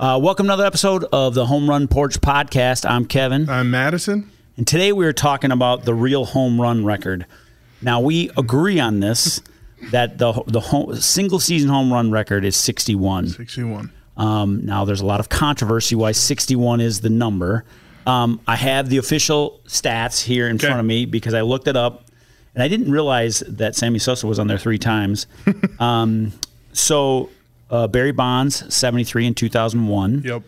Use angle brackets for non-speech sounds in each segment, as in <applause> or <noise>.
Uh, welcome to another episode of the Home Run Porch Podcast. I'm Kevin, I'm Madison. and today we are talking about the real home run record. Now we agree on this that the the home, single season home run record is 61. 61. Um, now there's a lot of controversy why 61 is the number. Um, I have the official stats here in Okay. front of me because I looked it up, and I didn't realize that Sammy Sosa was on there three times. <laughs> um, so uh, Barry Bonds 73 in 2001. Yep.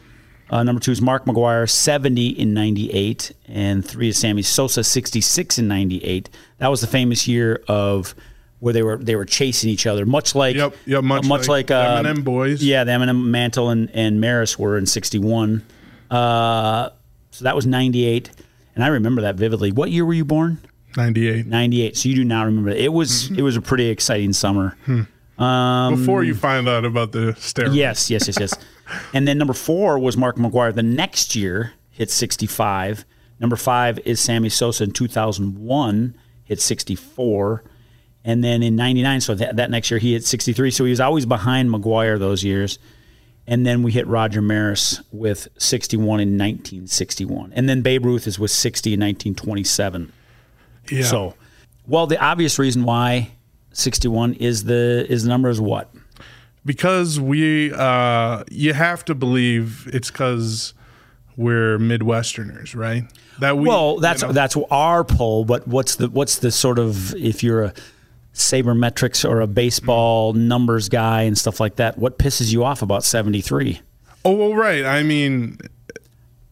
Uh, number two is Mark McGwire, 70 in 98. And three is Sammy Sosa, 66 in 98. That was the famous year of where they were they were chasing each other, much like Yep, yep, much much like like, uh, M&M boys. Yeah, the M&M Mantle and, and Maris were in 61. Uh, so that was 98. And I remember that vividly. What year were you born? 98. 98. So you do not remember. It was Mm-hmm. it was a pretty exciting summer. Before you find out about the steroids. Um, Yes, yes, yes, yes. and then number four was Mark McGwire. The next year hit 65. Number five is Sammy Sosa in 2001, hit 64. And then in 99, so that, that next year he hit 63. So he was always behind McGwire those years. And then we hit Roger Maris with 61 in 1961. And then Babe Ruth is with 60 in 1927. Yeah. So, well, the obvious reason why 61 is the is the number is what? because we, uh, you have to believe it's because we're Midwesterners, right? That we. Well, that's you know, that's our poll. But what's the what's the sort of if you're a sabermetrics or a baseball numbers guy and stuff like that, what pisses you off about 73? Oh, well, right. I mean,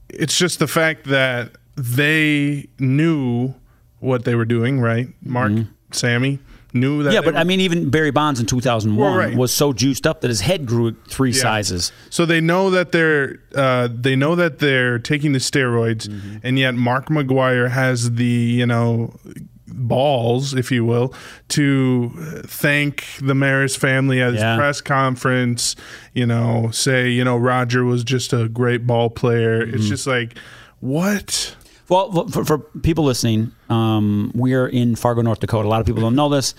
it's just the fact that they knew what they were doing, right? Mark, Sammy knew that. Yeah, but were- I mean, even Barry Bonds in 2001 Well, right. was so juiced up that his head grew three Yeah. sizes. So they know that they're uh, they know that they're taking the steroids, Mm-hmm. and yet Mark McGwire has the you know balls, if you will, to thank the Maris family at his Yeah. press conference. You know, say you know Roger was just a great ball player. Mm-hmm. It's just like what. Well, for, for people listening, um, we are in Fargo, North Dakota. A lot of people don't know this.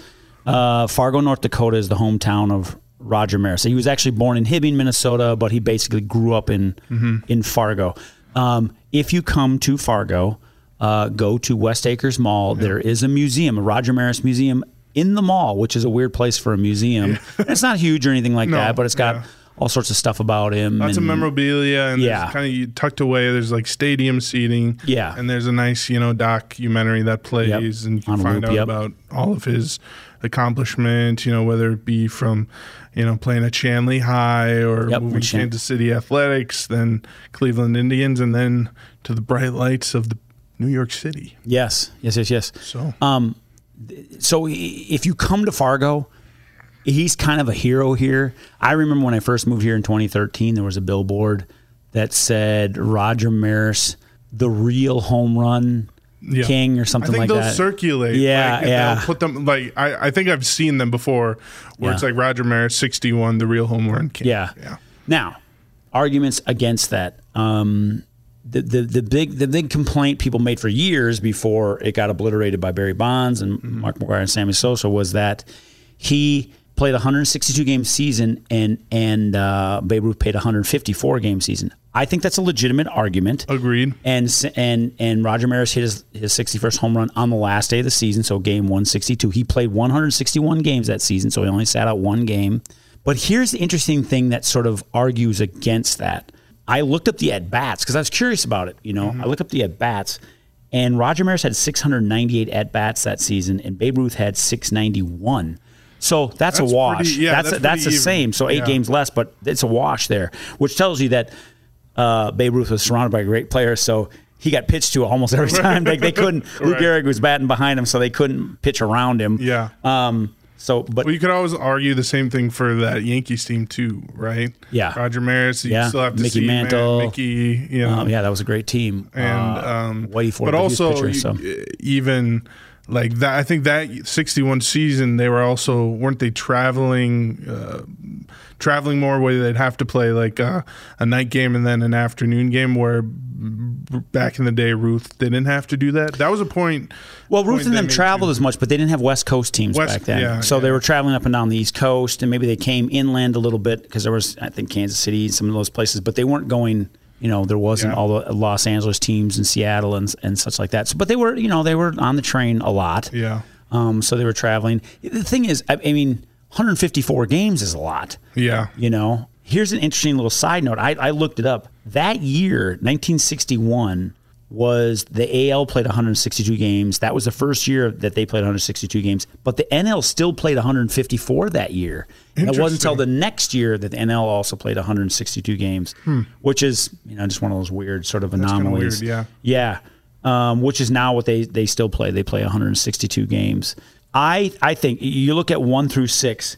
Uh, Fargo, North Dakota is the hometown of Roger Maris. He was actually born in Hibbing, Minnesota, but he basically grew up in in Fargo. Um, if you come to Fargo, uh, go to West Acres Mall. There is a museum, a Roger Maris museum in the mall, which is a weird place for a museum. it's not huge or anything like <laughs> No, that, but it's got yeah. All sorts of stuff about him. Lots of memorabilia and Yeah. kind of tucked away. There's like stadium seating. Yeah. And there's a nice, you know, documentary that plays Yep. and you can On find loop, out yep. about all of his accomplishments, you know, whether it be from, you know, playing at Shanley High or Yep, moving Shan- Kansas City Athletics, then Cleveland Indians, and then to the bright lights of the New York City. Yes, yes, yes, yes. So Um, so if you come to Fargo, he's kind of a hero here. I remember when I first moved here in 2013, there was a billboard that said Roger Maris, the real home run Yeah. king, or I something think like they'll that. circulate. Yeah, like, yeah. They'll put them like I, I think I've seen them before, where it's like Roger Maris, sixty-one, the real home run king. Yeah. yeah. Now, arguments against that. Um, the, the the big the big complaint people made for years before it got obliterated by Barry Bonds and Mm-hmm. Mark McGwire and Sammy Sosa was that he played a 162 game season and and uh, Babe Ruth played 154 game season. I think that's a legitimate argument. Agreed. And and and Roger Maris hit his, his 61st home run on the last day of the season, so game 162. He played 161 games that season, so he only sat out one game. But here's the interesting thing that sort of argues against that. I looked up the at bats because I was curious about it. You know, Mm-hmm. I looked up the at bats, and Roger Maris had 698 at bats that season, and Babe Ruth had 691. So that's, That's a wash. pretty- yeah, that's that's that's, the same. So eight Yeah. games less, but it's a wash there, which tells you that uh, Babe Ruth was surrounded by great players, so he got pitched to almost every <laughs> time. Like they couldn't. Lou Right. Gehrig was batting behind him, so they couldn't pitch around him. Yeah. Um. So, but Well, you could always argue the same thing for that Yankees team too, right? Yeah. Roger Maris. You Yeah. still have to Mickey see man, Mantle. Mickey. You know, um, yeah, that was a great team. and Uh, um, Whitey Ford, but also pitcher, so. even like that. I think that 61 season they were also weren't they traveling, uh, traveling more where they'd have to play like uh, a night game and then an afternoon game where back in the day Ruth they didn't have to do that. That was a point. Well, Ruth point and them traveled too. as much, but they didn't have West Coast teams West- back then. yeah, so they were traveling up and down the East Coast, and maybe they came inland a little bit because there was, I think, Kansas City, some of those places, but they weren't going. You know, there wasn't Yeah. all the Los Angeles teams and Seattle and and such like that. So, but they were, you know, they were on the train a lot. Yeah, Um, so they were traveling. The thing is, I, I mean, 154 games is a lot. yeah, You know, here's an interesting little side note. I, I looked it up. That year, 1961, was the AL played 162 games. That was the first year that they played 162 games. But the NL still played 154 that year. It wasn't until the next year that the NL also played 162 games, which is you know just one of those weird sort of anomalies. weird, Yeah. Um, which is now what they, they still play. They play 162 games. I I think you look at one through six,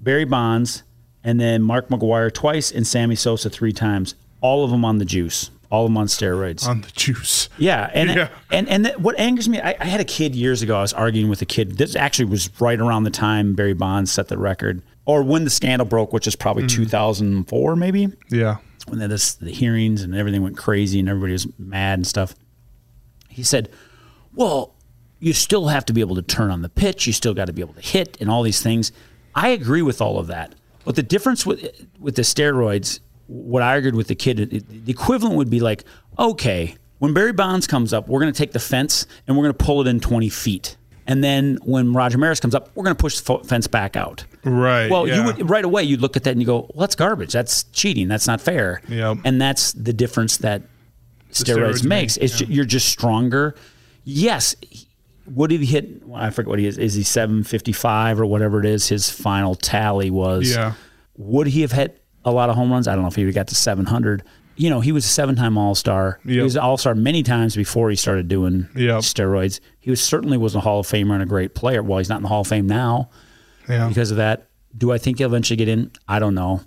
Barry Bonds, and then Mark McGwire twice, and Sammy Sosa three times. All of them on the juice. All of them on steroids. on the juice. Yeah, and Yeah. and and what angers me, I, I had a kid years ago. I was arguing with a kid. This actually was right around the time Barry Bonds set the record, or when the scandal broke, which is probably mm. 2004, maybe Yeah, when this, the hearings and everything went crazy and everybody was mad and stuff. He said, "Well, you still have to be able to turn on the pitch. You still got to be able to hit and all these things." I agree with all of that, but the difference with with the steroids, what I argued with the kid, it, the equivalent would be like, okay, when Barry Bonds comes up, we're going to take the fence and we're going to pull it in twenty feet. And then when Roger Maris comes up, we're going to push the fo- fence back out. right. Well, yeah. you would right away you'd look at that and you go, "Well, that's garbage. That's cheating. That's not fair." Yep. And that's the difference that steroids, steroids makes. make, It's ju- you're just stronger. Yes. he- What did he hit? well, I forget what he is. Is he 755 or whatever it is? His final tally was. Yeah. Would he have hit a lot of home runs? I don't know if he got to 700. You know, he was a seven-time All-Star. He was an All-Star many times before he started doing Yep. steroids. He was certainly was a Hall of Famer and a great player. Well, he's not in the Hall of Fame now yeah. because of that. Do I think he'll eventually get in? I don't know.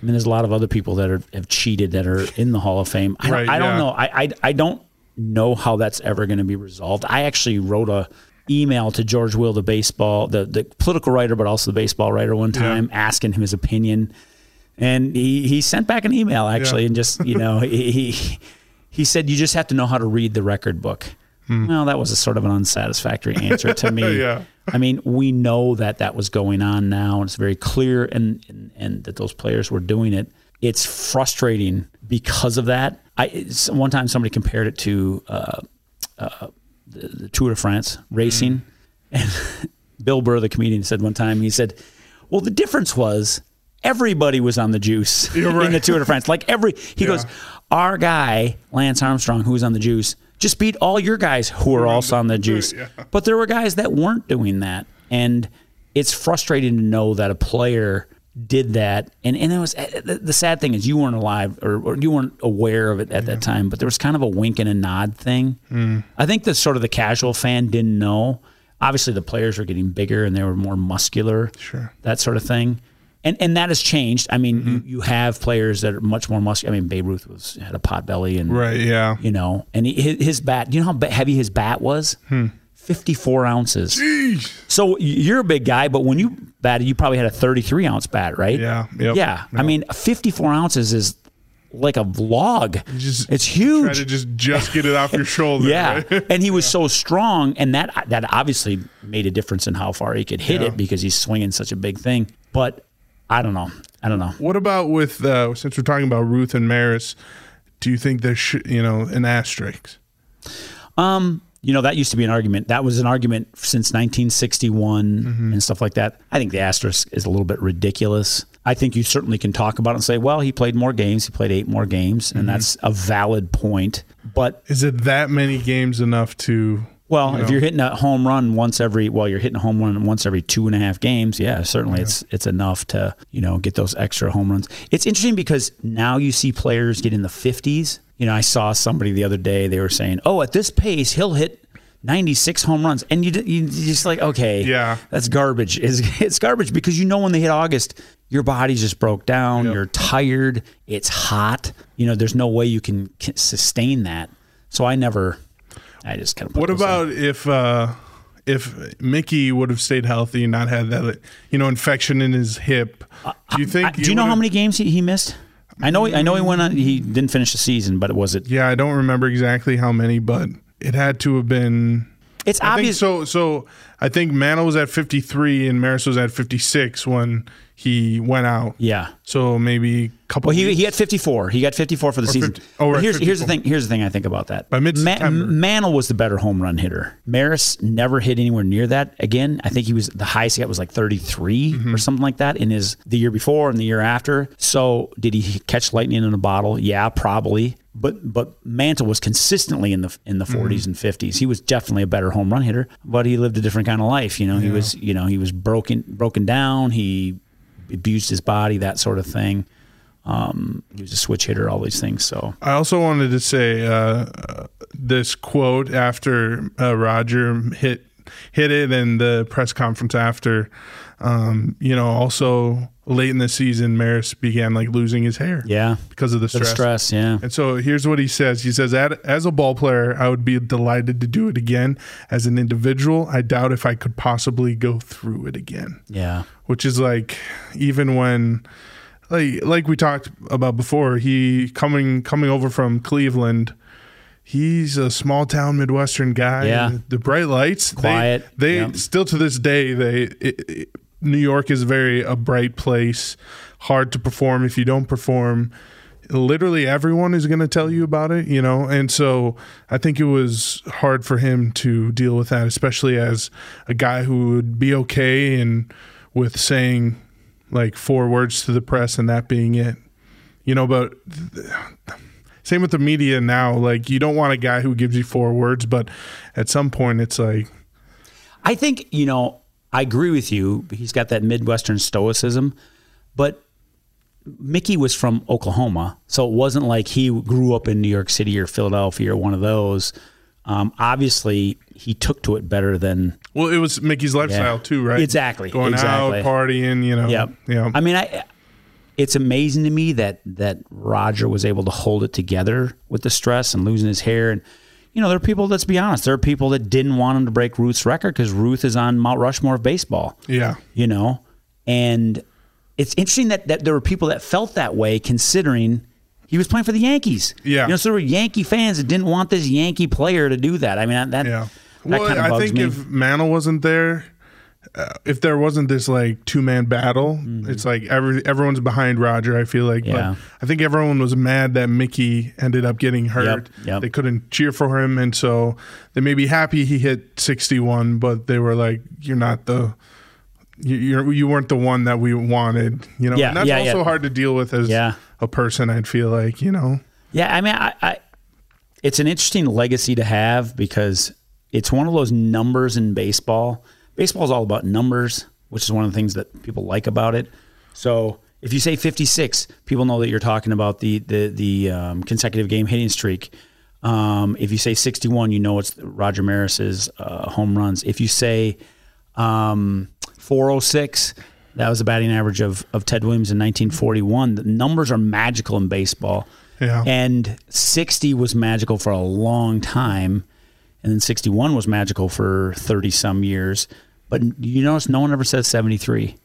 I mean, there's a lot of other people that are, have cheated that are in the Hall of Fame. I, Right, don't, I don't yeah. know. I, I, I don't know how that's ever going to be resolved. I actually wrote a email to George Will, the baseball, the, the political writer, but also the baseball writer one time, asking him his opinion. And he, he sent back an email actually, Yeah. and just, you know, he, he, he said, you just have to know how to read the record book. Well, that was a sort of an unsatisfactory answer to me. Hmm. <laughs> Yeah. I mean, we know that that was going on now, and it's very clear, and, and and that those players were doing it. It's frustrating because of that. I one time somebody compared it to uh, uh, the, the Tour de France racing, and <laughs> Bill Burr, the comedian, said one time he said, "Well, the difference was." Everybody was on the juice <laughs> right. in the Tour de France. Like every, he goes, our guy Lance Armstrong, who was on the juice, just beat all your guys who were also on the juice. Yeah. But there were guys that weren't doing that. And it's frustrating to know that a player did that. And, and it was the, the sad thing is you weren't alive or, or you weren't aware of it at that time, but there was kind of a wink and a nod thing. Hmm. I think the sort of the casual fan didn't know. Obviously, the players were getting bigger and they were more muscular, Sure. that sort of thing. And, and that has changed. I mean, Mm-hmm. you, you have players that are much more muscular. I mean, Babe Ruth was had a pot belly and Right. Yeah. you know, and he, his, his bat. Do you know how heavy his bat was? Hmm. Fifty-four ounces. Jeez. So you're a big guy, but when you batted, you probably had a 33 ounce bat, right? Yeah, yep. Yeah. I mean, 54 ounces is like a log. just it's Try huge. to just just get it off your shoulder. <laughs> Yeah, right? and he was <laughs> so strong, and that that obviously made a difference in how far he could hit Yeah. it because he's swinging such a big thing. But I don't know. I don't know. What about with uh, since we're talking about Ruth and Maris? Do you think there should you know an asterisk? Um, you know, that used to be an argument. That was an argument since 1961 and stuff like that. I think the asterisk is a little bit ridiculous. I think you certainly can talk about it and say, well, he played more games. He played eight more games, and that's a valid point. But Is it that many games enough to? Well, you if you're hitting a home run once every, well, you're hitting a home run once every two and a half games. Yeah, certainly it's it's enough to you know get those extra home runs. It's interesting because now you see players get in the 50s. You know, I saw somebody the other day. They were saying, "Oh, at this pace, he'll hit." 96 home runs and you you just like okay Yeah. that's garbage it's, <laughs> it's garbage because you know when they hit August your body just broke down Yep. you're tired it's hot you know there's no way you can sustain that so I never I just kind of What about if uh, if Mickey would have stayed healthy and not had that, you know, infection in his hip, do you think? I- do you know how many games he, he missed? I know. I know he went on. He didn't finish the season, but it was it? Yeah, I don't remember exactly how many, but it had to have been. It's I obvious. so. So I think Mantle was at 53 and Maris was at 56 when he went out. Yeah. So maybe a couple. Well, he, he had 54. He got 54 for the season. 50 oh, right, here's here's the thing. Here's the thing I think about that. By mid-September. Mantle was the better home run hitter. Maris never hit anywhere near that. Again, I think he was the highest he got was like 33 Mm-hmm. or something like that in his the year before and the year after. So did he catch lightning in a bottle? Yeah, probably. But but Mantle was consistently in the in the 40s Mm-hmm. and 50s. He was definitely a better home run hitter, but he lived a different kind of life. You know, he was you know he was broken broken down. He abused his body, that sort of thing. Um, he was a switch hitter, all these things. So I also wanted to say uh, this quote after uh, Roger hit hit it in the press conference after. Um, you know, also late in the season, Maris began like losing his hair yeah, because of the stress. the stress. Yeah, And so here's what he says. He says, as a ball player, I would be delighted to do it again. As an individual, I doubt if I could possibly go through it again. yeah, Which is like, even when, like, like we talked about before, he coming coming over from Cleveland. He's a small town Midwestern guy. Yeah. the bright lights, Quiet, They, yeah. still to this day, they it, it- New York is very a bright place. Hard to perform if you don't perform literally everyone is going to tell you about it, you know? And so I think it was hard for him to deal with that, especially as a guy who would be okay and with saying like four words to the press and that being it, you know, but same with the media now. Like, you don't want a guy who gives you four words, but at some point it's like, I think you know. I agree with you. He's got that Midwestern stoicism, but Mickey was from Oklahoma, so it wasn't like he grew up in New York City or Philadelphia or one of those. Um, obviously, he took to it better than well, it was Mickey's lifestyle Yeah. too, right? Exactly, Going exactly. out, partying, you know? Yep. Yeah. I mean, I. It's amazing to me that that Roger was able to hold it together with the stress and losing his hair. And you know, there are people. Let's be honest. There are people that didn't want him to break Ruth's record because Ruth is on Mount Rushmore of baseball. yeah. You know, and it's interesting that that there were people that felt that way, considering he was playing for the Yankees. Yeah. You know, so there were Yankee fans that didn't want this Yankee player to do that. I mean, that Yeah. that Well, kind of I think me. if Mantle wasn't there, uh, if there wasn't this like two man battle, it's like every everyone's behind Roger. I feel like, Mm-hmm. Yeah. but I think everyone was mad that Mickey ended up getting hurt. Yep, yep. They couldn't cheer for him, and so they may be happy he hit sixty one, but they were like, "You're not the." You you're, you weren't the one that we wanted, you know. Yeah, and that's yeah, also yeah. hard to deal with as Yeah. a person. I'd feel like, you know. Yeah, I mean, I, I, it's an interesting legacy to have because it's one of those numbers in baseball. Baseball is all about numbers, which is one of the things that people like about it. So if you say 56, people know that you're talking about the the the um, consecutive game hitting streak. Um, if you say 61, you know it's Roger Maris's uh, home runs. If you say um, 406, that was the batting average of, of Ted Williams in 1941. The numbers are magical in baseball. Yeah. And 60 was magical for a long time. And then 61 was magical for 30 some years. But you notice no one ever says 73.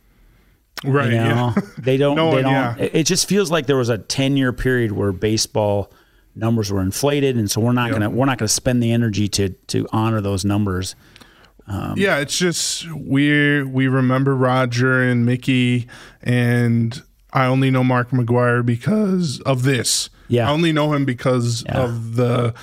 Right. You know, Yeah. <laughs> they don't. No they one, don't. yeah. It just feels like there was a ten year period where baseball numbers were inflated, and so we're not gonna we're not gonna spend the energy to to honor those numbers. Um, yeah, it's just we we remember Roger and Mickey, and I only know Mark McGwire because of this. Yeah. I only know him because Yeah. of the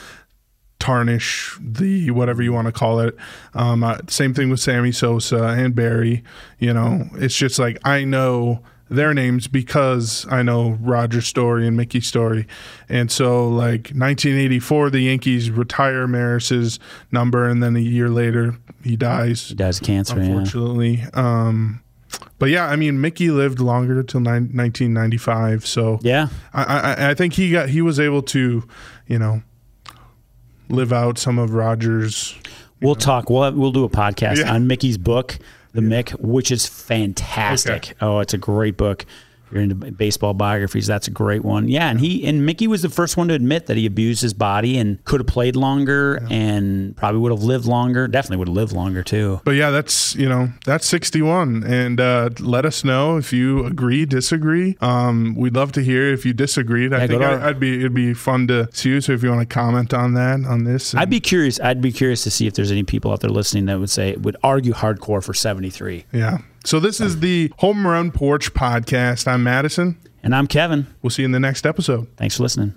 tarnish, the whatever you want to call it. Um, uh, same thing with Sammy Sosa and Barry. You know, it's just like I know their names because I know Roger's story and Mickey's story. And so, like 1984, the Yankees retire Maris's number, and then a year later, he dies He dies of cancer. Yeah. unfortunately. Um, but yeah, I mean, Mickey lived longer till nine, 1995, so Yeah. I, I, I think he got he was able to, you know, live out some of Rogers. We'll talk. We'll we'll do a podcast Yeah. on Mickey's book, The Mick, which is fantastic. Okay. Oh, it's a great book. You're into baseball biographies, that's a great one. Yeah, and he and Mickey was the first one to admit that he abused his body and could have played longer and probably would have lived longer. Definitely would have lived longer too. But yeah, that's you know that's 61, and uh, let us know if you agree, disagree. Um, we'd love to hear if you disagreed. I Yeah, think I, I'd be it'd be fun to see you. So if you want to comment on that on this, I'd be curious. I'd be curious to see if there's any people out there listening that would say would argue hardcore for 73. yeah. So this is the Home Run Porch podcast. I'm Madison. And I'm Kevin. We'll see you in the next episode. Thanks for listening.